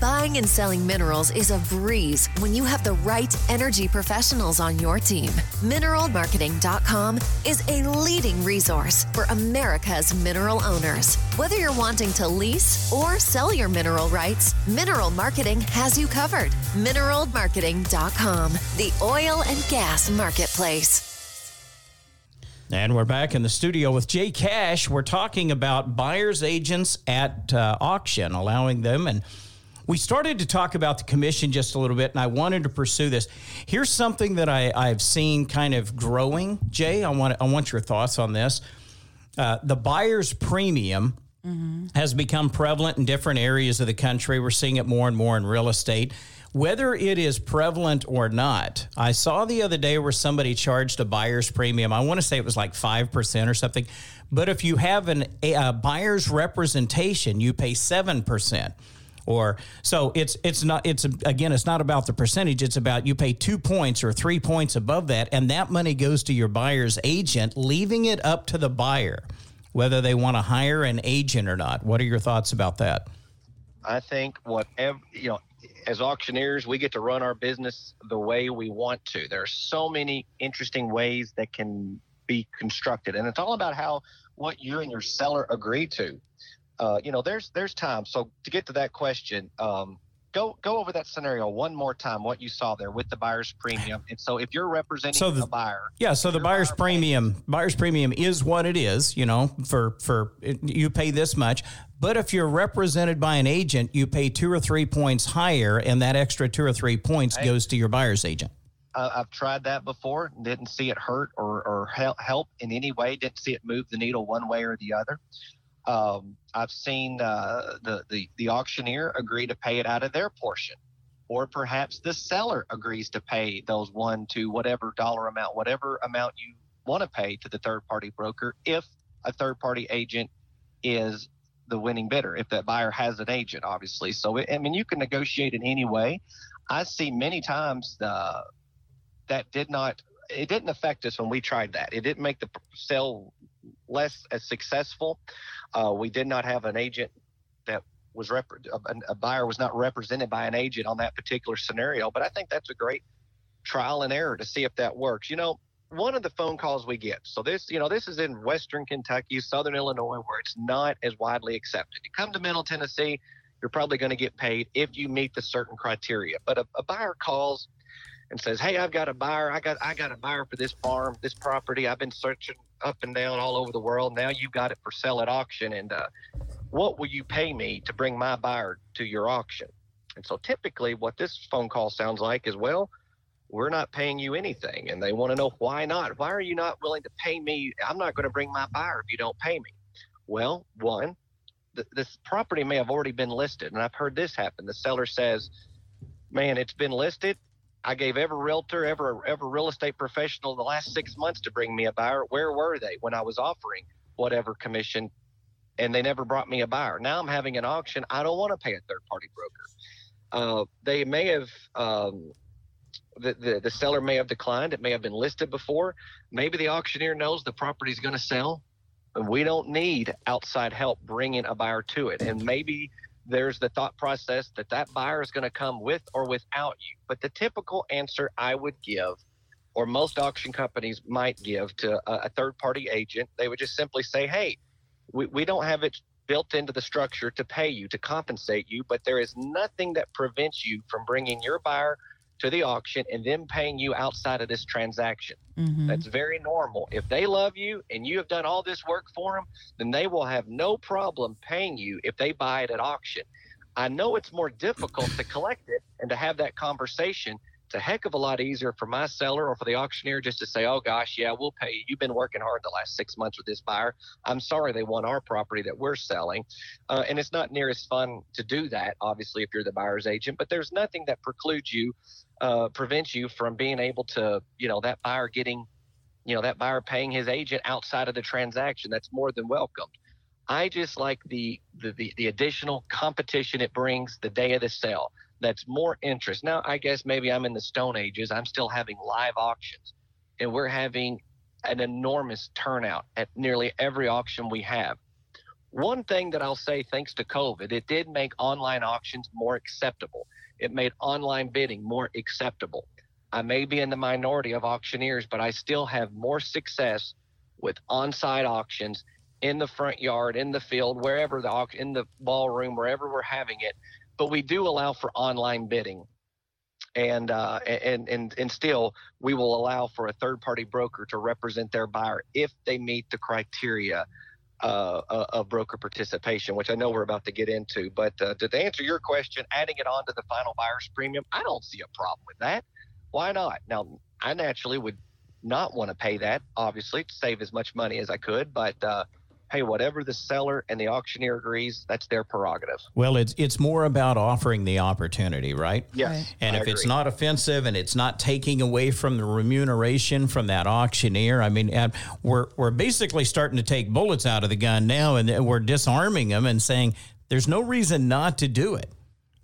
Buying and selling minerals is a breeze when you have the right energy professionals on your team. Mineralmarketing.com is a leading resource for America's mineral owners. Whether you're wanting to lease or sell your mineral rights, Mineral Marketing has you covered. Mineralmarketing.com, the oil and gas marketplace. And we're back in the studio with Jay Cash. We're talking about buyers agents at uh, auction, allowing them and we started to talk about the commission just a little bit, and I wanted to pursue this. Here's something that I, I've seen kind of growing, Jay. I want I want your thoughts on this. Uh, the buyer's premium mm-hmm. has become prevalent in different areas of the country. We're seeing it more and more in real estate. Whether it is prevalent or not, I saw the other day where somebody charged a buyer's premium. I want to say it was like 5% or something. But if you have an, a, a buyer's representation, you pay 7% or so it's it's not it's again it's not about the percentage. It's about you pay 2 points or 3 points above that and that money goes to your buyer's agent leaving it up to the buyer whether they want to hire an agent or not. What are your thoughts about that? I think whatever you know as auctioneers we get to run our business the way we want to. There are so many interesting ways that can be constructed and it's all about how what you and your seller agree to uh, you know, there's there's time. So to get to that question, um, go go over that scenario one more time. What you saw there with the buyer's premium, and so if you're representing so the, buyer, yeah. So the buyer's buyer premium, pays, buyer's premium is what it is. You know, for for you pay this much. But if you're represented by an agent, you pay two or three points higher, and that extra two or three points hey, goes to your buyer's agent. I've tried that before. Didn't see it hurt or, or help in any way. Didn't see it move the needle one way or the other. Um, I've seen uh, the, the the auctioneer agree to pay it out of their portion, or perhaps the seller agrees to pay those one to whatever dollar amount, whatever amount you want to pay to the third party broker, if a third party agent is the winning bidder, if that buyer has an agent, obviously. So I mean, you can negotiate in any way. I see many times uh, that did not it didn't affect us when we tried that. It didn't make the sale less as successful. Uh, we did not have an agent that was rep- a, a buyer was not represented by an agent on that particular scenario. But I think that's a great trial and error to see if that works. You know, one of the phone calls we get. So this, you know, this is in Western Kentucky, Southern Illinois, where it's not as widely accepted. You come to Middle Tennessee, you're probably going to get paid if you meet the certain criteria. But a, a buyer calls and says, "Hey, I've got a buyer. I got I got a buyer for this farm, this property. I've been searching up and down all over the world. Now you've got it for sale at auction, and uh, what will you pay me to bring my buyer to your auction?" And so typically, what this phone call sounds like is, "Well, we're not paying you anything," and they want to know why not. Why are you not willing to pay me? I'm not going to bring my buyer if you don't pay me. Well, one, this property may have already been listed, and I've heard this happen. The seller says, "Man, it's been listed I gave every realtor, every every real estate professional the last six months to bring me a buyer. Where were they when I was offering whatever commission, and they never brought me a buyer? Now I'm having an auction. I don't want to pay a third party broker. Uh, they may have. Um, the, the, the seller may have declined. It may have been listed before. Maybe the auctioneer knows the property is going to sell, and we don't need outside help bringing a buyer to it. And maybe there's the thought process that that buyer is going to come with or without you. But the typical answer I would give, or most auction companies might give to a, a third party agent, they would just simply say, hey, we, we don't have it built into the structure to pay you, to compensate you, but there is nothing that prevents you from bringing your buyer to the auction and them paying you outside of this transaction. Mm-hmm. That's very normal. If they love you and you have done all this work for them, then they will have no problem paying you if they buy it at auction. I know it's more difficult to collect it and to have that conversation. It's a heck of a lot easier for my seller or for the auctioneer just to say, oh gosh, yeah, we'll pay you. You've been working hard the last six months with this buyer. I'm sorry they want our property that we're selling. Uh, and it's not near as fun to do that, obviously, if you're the buyer's agent, but there's nothing that precludes you uh, prevents you from being able to, you know, that buyer getting, you know, that buyer paying his agent outside of the transaction. That's more than welcomed. I just like the, the the, the additional competition it brings the day of the sale. That's more interest. Now, I guess maybe I'm in the Stone Ages. I'm still having live auctions, and we're having an enormous turnout at nearly every auction we have. One thing that I'll say, thanks to COVID, it did make online auctions more acceptable. It made online bidding more acceptable. I may be in the minority of auctioneers, but I still have more success with on-site auctions in the front yard, in the field, wherever the auction, in the ballroom, wherever we're having it. But we do allow for online bidding, and uh, and and and still we will allow for a third-party broker to represent their buyer if they meet the criteria uh, uh, of broker participation, which I know we're about to get into. But uh, to answer your question, adding it on to the final buyer's premium, I don't see a problem with that. Why not? Now, I naturally would not want to pay that, obviously, to save as much money as I could. But uh, hey, whatever the seller and the auctioneer agrees, that's their prerogative. Well, it's it's more about offering the opportunity, right? Yes. Right. And I if it's not offensive and it's not taking away from the remuneration from that auctioneer, I mean, we're we're basically starting to take bullets out of the gun now, and we're disarming them and saying there's no reason not to do it.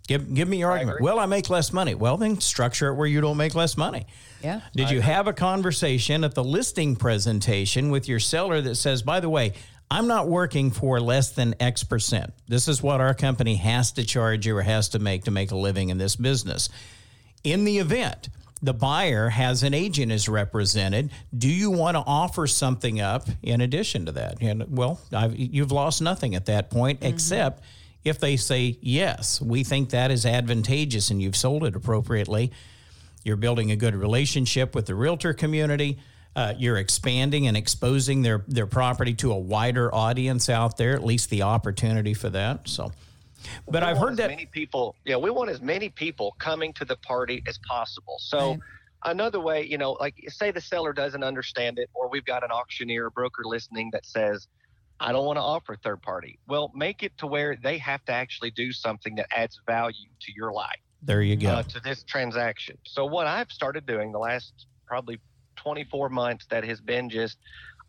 Give give me your argument. agree. Well, I make less money. Well, then structure it where you don't make less money. Yeah. Did you have a conversation at the listing presentation with your seller that says, by the way, I'm not working for less than X percent. This is what our company has to charge you or has to make to make a living in this business. In the event the buyer has an agent is represented, do you want to offer something up in addition to that? And well, I've, you've lost nothing at that point, mm-hmm. except if they say yes, we think that is advantageous and you've sold it appropriately. You're building a good relationship with the realtor community. Uh, you're expanding and exposing their their property to a wider audience out there. At least the opportunity for that. So, but We I've heard that. many people. Yeah, we want as many people coming to the party as possible. So. Right. Another way, you know, like say the seller doesn't understand it, or we've got an auctioneer, broker listening that says, I don't want to offer third party. Well, make it to where they have to actually do something that adds value to your life. there you go. uh, to this transaction. So what I've started doing the last probably 24 months that has been just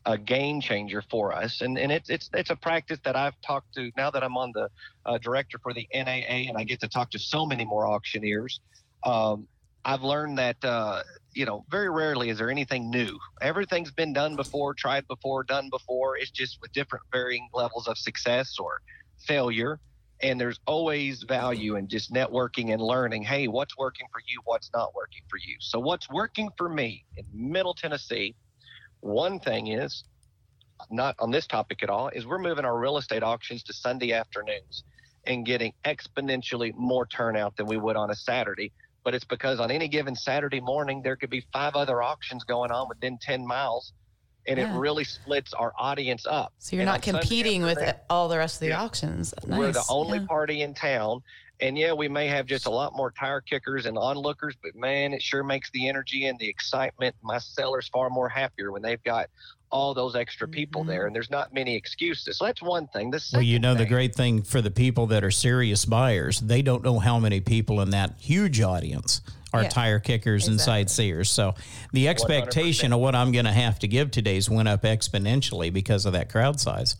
a game changer for us, and and it's it's it's a practice that I've talked to now that I'm on the uh, director for the NAA, and I get to talk to so many more auctioneers. Um, I've learned that uh, you know very rarely is there anything new. Everything's been done before, tried before, done before. It's just with different varying levels of success or failure and there's always value in just networking and learning hey what's working for you what's not working for you? So what's working for me in middle tennessee? One thing is not on this topic at all is we're moving our real estate auctions to sunday afternoons and getting exponentially more turnout than we would on a saturday. But it's because on any given saturday morning there could be five other auctions going on within 10 miles and Yeah. it really splits our audience up So you're And not competing with all the rest of the Yeah. auctions. we're the only Yeah. party in town. And yeah, we may have just a lot more tire kickers and onlookers, but man, it sure makes the energy and the excitement. My sellers far more happier when they've got all those extra people Mhm. there, and there's not many excuses. So that's one thing. The Well, you know, the great thing for the people that are serious buyers, they don't know how many people in that huge audience are Yeah, tire kickers and exactly. sightseers. So the expectation of what I'm going to have to give today's went up exponentially because of that crowd size.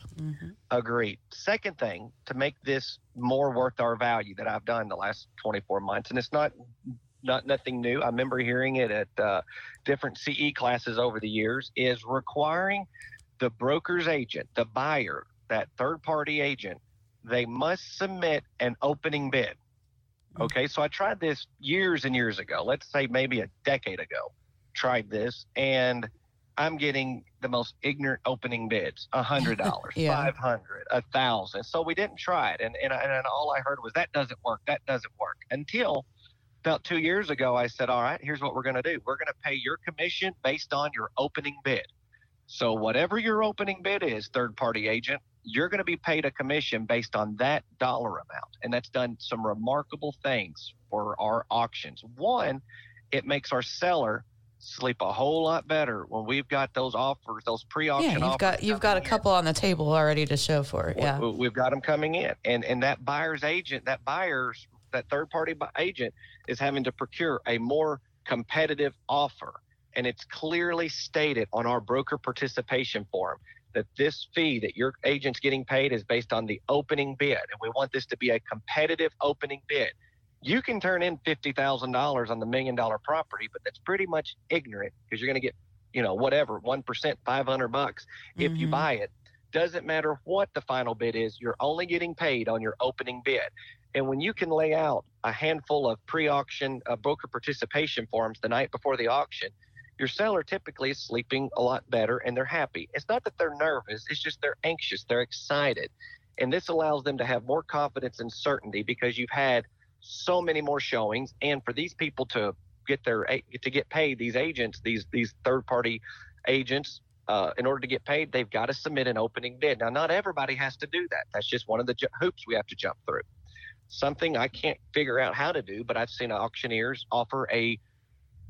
Agreed. Second thing to make this more worth our value that I've done the last 24 months, and it's not not nothing new. I remember hearing it at uh, different CE classes over the years. Is requiring the broker's agent, the buyer, that third party agent, they must submit an opening bid. Okay, so I tried this years and years ago. Let's say maybe a decade ago. Tried this, and I'm getting the most ignorant opening bids: a hundred dollars, [laughs] Yeah. five hundred, a thousand. So we didn't try it, and and, and all I heard was that doesn't work. That doesn't work. Until about two years ago, I said, all right, here's what we're going to do. We're going to pay your commission based on your opening bid. So whatever your opening bid is, third party agent, you're going to be paid a commission based on that dollar amount. And that's done some remarkable things for our auctions. One, it makes our seller sleep a whole lot better when we've got those offers, those pre-auction Yeah, you've offers. got you've got a in. couple on the table already to show for it. Yeah. We- We've got them coming in, and and that buyer's agent, that buyer's that third party agent is having to procure a more competitive offer, and it's clearly stated on our broker participation form that this fee that your agent's getting paid is based on the opening bid, and we want this to be a competitive opening bid. You can turn in fifty thousand dollars on the million dollar property, but that's pretty much ignorant because you're going to get, you know, whatever one percent, five hundred bucks if you Mhm. buy it. Doesn't matter what the final bid is, you're only getting paid on your opening bid. And when you can lay out a handful of pre auction uh, broker participation forms the night before the auction, your seller typically is sleeping a lot better and they're happy. It's not that they're nervous, it's just they're anxious, they're excited. And this allows them to have more confidence and certainty because you've had so many more showings. And for these people to get their to get paid, these agents, these these third party agents, uh, in order to get paid, they've got to submit an opening bid. Now, not everybody has to do that. That's just one of the hoops we have to jump through. Something I can't figure out how to do, but I've seen auctioneers offer a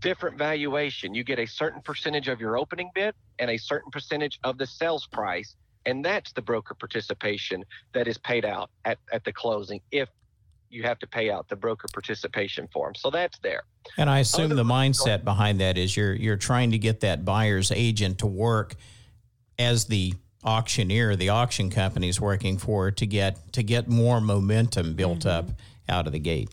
different valuation. You get a certain percentage of your opening bid and a certain percentage of the sales price. And that's the broker participation that is paid out at, at the closing if you have to pay out the broker participation form. So that's there. And I assume Other the mindset behind that is you're you're trying to get that buyer's agent to work as the auctioneer, the auction company is working for to get to get more momentum built mm-hmm. up out of the gate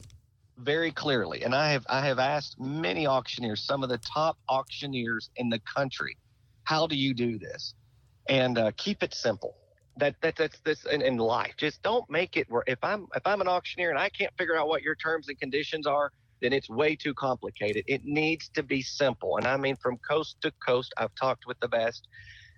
very clearly, and I have I have asked many auctioneers, some of the top auctioneers in the country, how do you do this? And uh, keep it simple. That, that that's this in, in life. Just don't make it where if I'm if I'm an auctioneer and I can't figure out what your terms and conditions are, then it's way too complicated. It needs to be simple. And I mean, from coast to coast, I've talked with the best,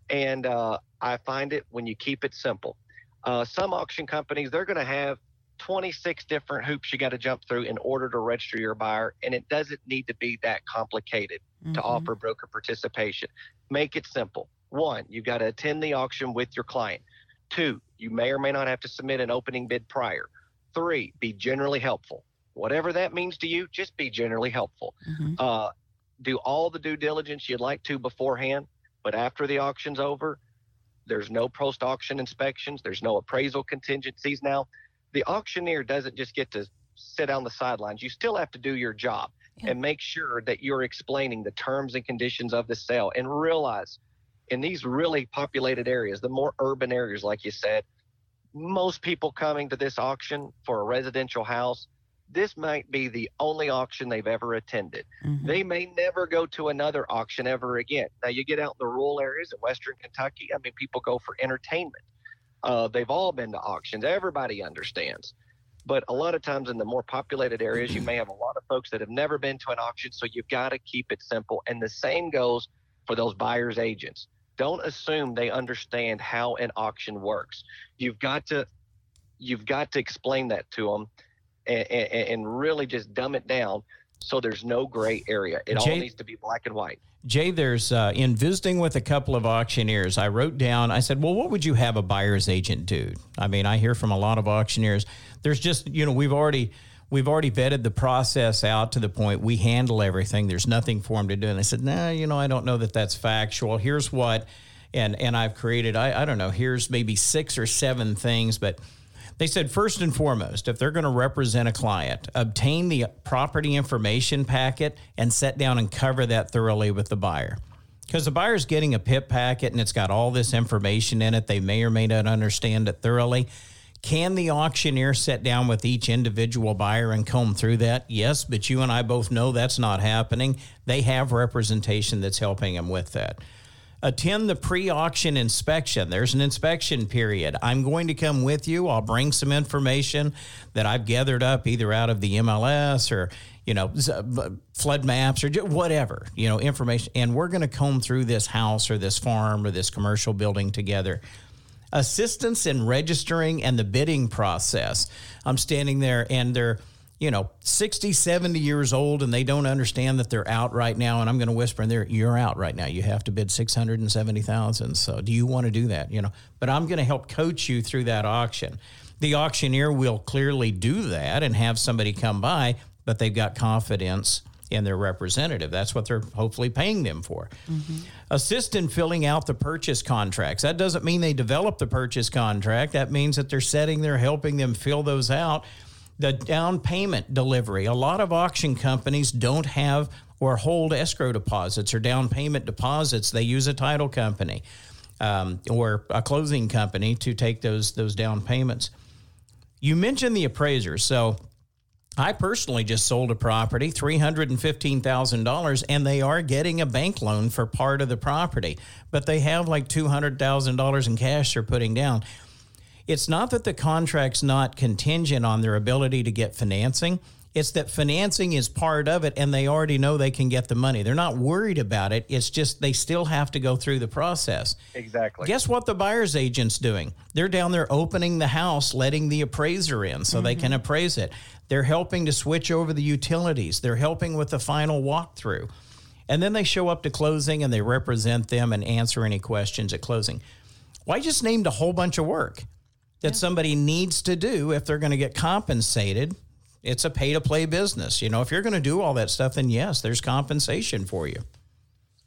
and uh, I find it when you keep it simple. Uh, some auction companies they're going to have 26 different hoops you got to jump through in order to register your buyer. And it doesn't need to be that complicated mm-hmm. to offer broker participation. Make it simple. One, you've got to attend the auction with your client. Two, you may or may not have to submit an opening bid prior. Three, be generally helpful. Whatever that means to you, just be generally helpful. Mm-hmm. Uh, do all the due diligence you'd like to beforehand, but after the auction's over, there's no post auction inspections, there's no appraisal contingencies now the auctioneer doesn't just get to sit on the sidelines. You still have to do your job yeah. and make sure that you're explaining the terms and conditions of the sale and realize in these really populated areas, the more urban areas, like you said, most people coming to this auction for a residential house, this might be the only auction they've ever attended. Mm-hmm. They may never go to another auction ever again. Now, you get out in the rural areas in Western Kentucky, I mean, people go for entertainment. Uh, they've all been to auctions. Everybody understands. But a lot of times in the more populated areas, you may have a lot of folks that have never been to an auction. So you've got to keep it simple. And the same goes for those buyers agents. Don't assume they understand how an auction works. You've got to you've got to explain that to them and, and, and really just dumb it down so there's no gray area. It Jay, all needs to be black and white. Jay, there's uh, in visiting with a couple of auctioneers, I wrote down, I said, well, what would you have a buyer's agent do? I mean, I hear from a lot of auctioneers. There's just, you know, we've already we've already vetted the process out to the point we handle everything. There's nothing for them to do. And I said, nah, you know, I don't know that that's factual. Here's what, and and I've created, I, I don't know, here's maybe six or seven things, but they said, first and foremost, if they're going to represent a client, obtain the property information packet and sit down and cover that thoroughly with the buyer. Because the buyer's getting a PIP packet and it's got all this information in it. They may or may not understand it thoroughly. Can the auctioneer sit down with each individual buyer and comb through that? Yes, but you and I both know that's not happening. They have representation that's helping them with that attend the pre auction inspection. There's an inspection period. I'm going to come with you. I'll bring some information that I've gathered up either out of the MLS or, you know, flood maps or whatever, you know, information. And we're going to comb through this house or this farm or this commercial building together assistance in registering and the bidding process. I'm standing there and they're you know, 60, 70 years old and they don't understand that they're out right now. And I'm going to whisper in there, you're out right now. You have to bid 670,000. So do you want to do that? You know, but I'm going to help coach you through that auction. The auctioneer will clearly do that and have somebody come by, but they've got confidence in their representative. That's what they're hopefully paying them for. Mm-hmm. Assist in filling out the purchase contracts. That doesn't mean they develop the purchase contract. That means that they're setting there, helping them fill those out the down payment delivery. A lot of auction companies don't have or hold escrow deposits or down payment deposits. They use a title company um, or a closing company to take those those down payments. You mentioned the appraiser, so I personally just sold a property, $315,000, and they are getting a bank loan for part of the property, but they have like $200,000 in cash they're putting down. It's not that the contract's not contingent on their ability to get financing. It's that financing is part of it and they already know they can get the money. They're not worried about it. It's just they still have to go through the process. Exactly. Guess what the buyer's agent's doing? They're down there opening the house, letting the appraiser in so mm-hmm. they can appraise it. They're helping to switch over the utilities. They're helping with the final walkthrough. And then they show up to closing and they represent them and answer any questions at closing. Why well, just named a whole bunch of work that yeah. somebody needs to do if they're going to get compensated it's a pay to play business. You know, if you're going to do all that stuff, then yes, there's compensation for you.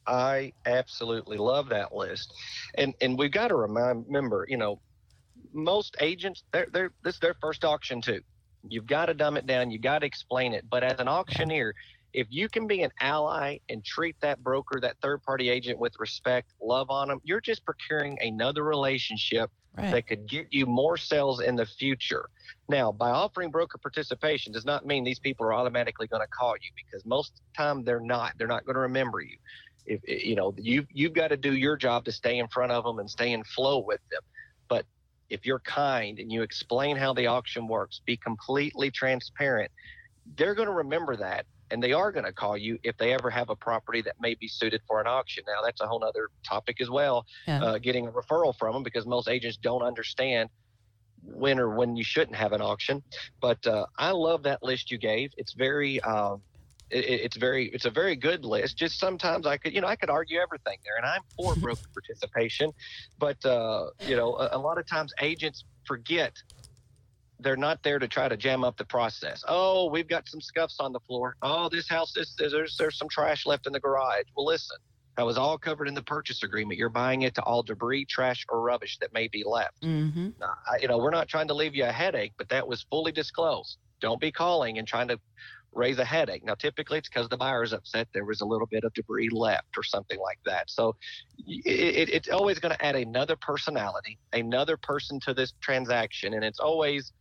I absolutely love that list, and and we've got to remember, you know, most agents they're they're this is their first auction too. You've got to dumb it down. You've got to explain it. But as an auctioneer, if you can be an ally and treat that broker, that third party agent with respect, love on them, you're just procuring another relationship right. that could get you more sales in the future. Now, by offering broker participation does not mean these people are automatically going to call you because most of the time they're not. They're not going to remember you. If you know you you've got to do your job to stay in front of them and stay in flow with them. But if you're kind and you explain how the auction works, be completely transparent, they're going to remember that and they are going to call you if they ever have a property that may be suited for an auction. Now, that's a whole other topic as well, yeah. uh, getting a referral from them because most agents don't understand when or when you shouldn't have an auction. But uh, I love that list you gave. It's very. Uh, it, it's very it's a very good list just sometimes i could you know i could argue everything there and i'm for [laughs] broker participation but uh, you know a, a lot of times agents forget they're not there to try to jam up the process. Oh, we've got some scuffs on the floor. Oh, this house is there's there's some trash left in the garage. Well, listen, that was all covered in the purchase agreement. You're buying it to all debris, trash, or rubbish that may be left. Mm-hmm. Now, I, you know, we're not trying to leave you a headache, but that was fully disclosed. Don't be calling and trying to raise a headache. Now, typically it's because the buyer's upset there was a little bit of debris left or something like that. So it, it, it's always going to add another personality, another person to this transaction. And it's always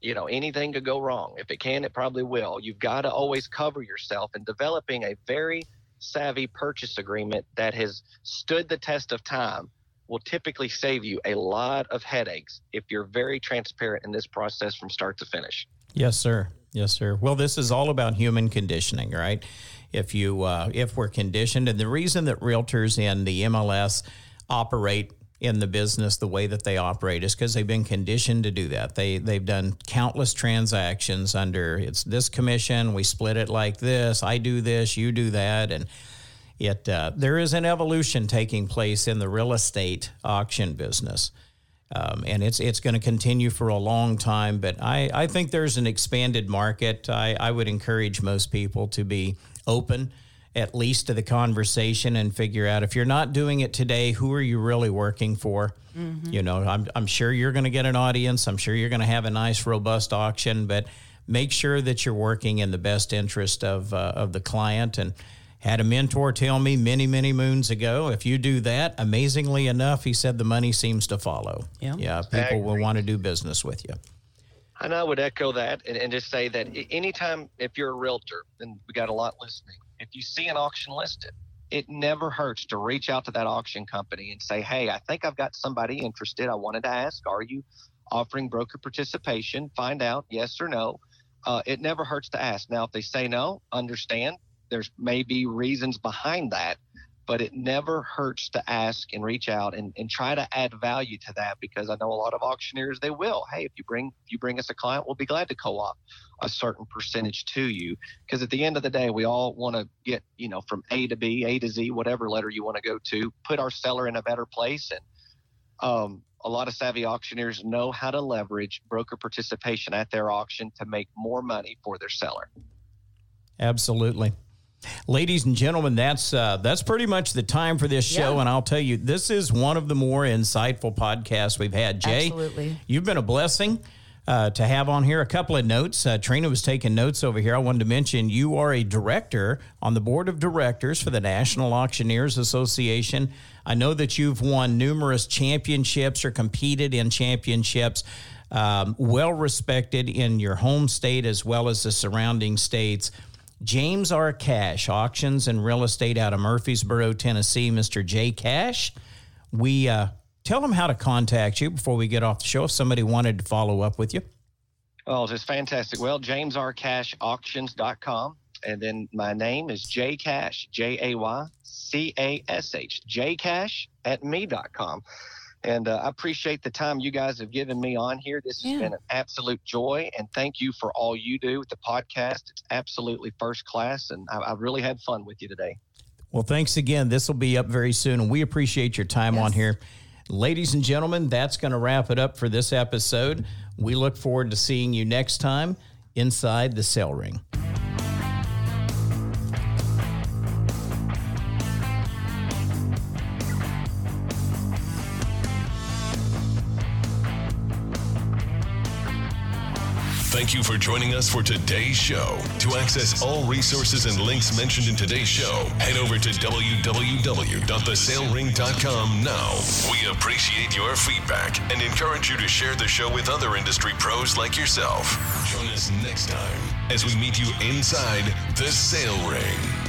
you know anything could go wrong. If it can it probably will. You've got to always cover yourself and developing a very savvy purchase agreement that has stood the test of time will typically save you a lot of headaches if you're very transparent in this process from start to finish. Yes sir. Yes sir. Well this is all about human conditioning right? If you uh, if we're conditioned and the reason that realtors in the mls operate in the business the way that they operate is because they've been conditioned to do that. They they've done countless transactions under it's this commission, we split it like this, I do this, you do that, and it uh, there is an evolution taking place in the real estate auction business. Um, and it's it's going to continue for a long time, but I, I think there's an expanded market. I, I would encourage most people to be open at least to the conversation and figure out if you're not doing it today, who are you really working for? Mm-hmm. You know, I'm, I'm sure you're going to get an audience. I'm sure you're going to have a nice, robust auction, but make sure that you're working in the best interest of, uh, of the client. And had a mentor tell me many, many moons ago, if you do that, amazingly enough, he said the money seems to follow. Yeah. Yeah. People will want to do business with you. And I would echo that and, and just say that anytime, if you're a realtor, and we got a lot listening, if you see an auction listed, it never hurts to reach out to that auction company and say, Hey, I think I've got somebody interested. I wanted to ask, are you offering broker participation? Find out yes or no. Uh, it never hurts to ask. Now, if they say no, understand there's maybe reasons behind that but it never hurts to ask and reach out and, and try to add value to that because I know a lot of auctioneers they will. Hey, if you bring if you bring us a client, we'll be glad to co-op a certain percentage to you because at the end of the day, we all want to get you know from A to B, A to Z, whatever letter you want to go to, put our seller in a better place and. Um, a lot of savvy auctioneers know how to leverage broker participation at their auction to make more money for their seller. Absolutely. Ladies and gentlemen, that's uh, that's pretty much the time for this show, yeah. and I'll tell you, this is one of the more insightful podcasts we've had. Jay, Absolutely. you've been a blessing. Uh, to have on here a couple of notes. Uh, Trina was taking notes over here. I wanted to mention you are a director on the board of directors for the National Auctioneers Association. I know that you've won numerous championships or competed in championships. um, well respected in your home state as well as the surrounding states. James R. Cash, auctions and real estate out of Murfreesboro, Tennessee. Mr. Jay Cash, we uh, tell them how to contact you before we get off the show if somebody wanted to follow up with you. Oh, it's fantastic. Well, jamesrcashauctions.com. And then my name is Jay Cash, J A Y C A S H, J Cash at me.com. And uh, I appreciate the time you guys have given me on here. This has Yeah. been an absolute joy. And thank you for all you do with the podcast. It's absolutely first class. And I, I really had fun with you today. Well, thanks again. This will be up very soon, and we appreciate your time on here. Ladies and gentlemen, that's going to wrap it up for this episode. We look forward to seeing you next time inside the Sale Ring. Thank you for joining us for today's show. To access all resources and links mentioned in today's show, head over to www.thesalering.com now. We appreciate your feedback and encourage you to share the show with other industry pros like yourself. Join us next time as we meet you inside the sale ring.